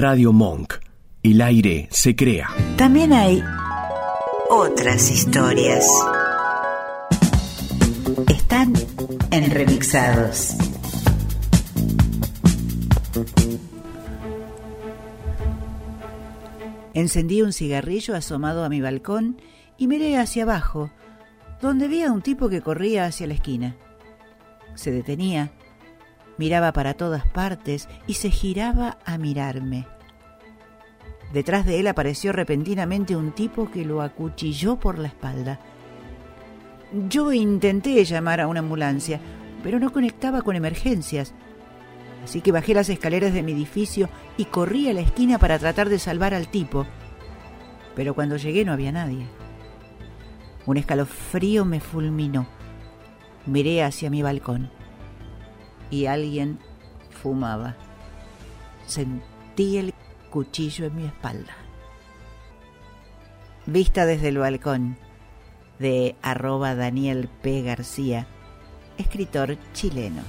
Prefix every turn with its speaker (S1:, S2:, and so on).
S1: Radio Monk. El aire se crea.
S2: También hay otras historias. Están en remixados. Encendí un cigarrillo asomado a mi balcón y miré hacia abajo, donde vi a un tipo que corría hacia la esquina. Se detenía, miraba para todas partes y se giraba a mirarme. Detrás de él apareció repentinamente un tipo que lo acuchilló por la espalda. Yo intenté llamar a una ambulancia, pero no conectaba con emergencias. Así que bajé las escaleras de mi edificio y corrí a la esquina para tratar de salvar al tipo. Pero cuando llegué no había nadie. Un escalofrío me fulminó. Miré hacia mi balcón y alguien fumaba. Sentí el cuchillo en mi espalda. Vista desde el balcón de arroba Daniel P. García, escritor chileno.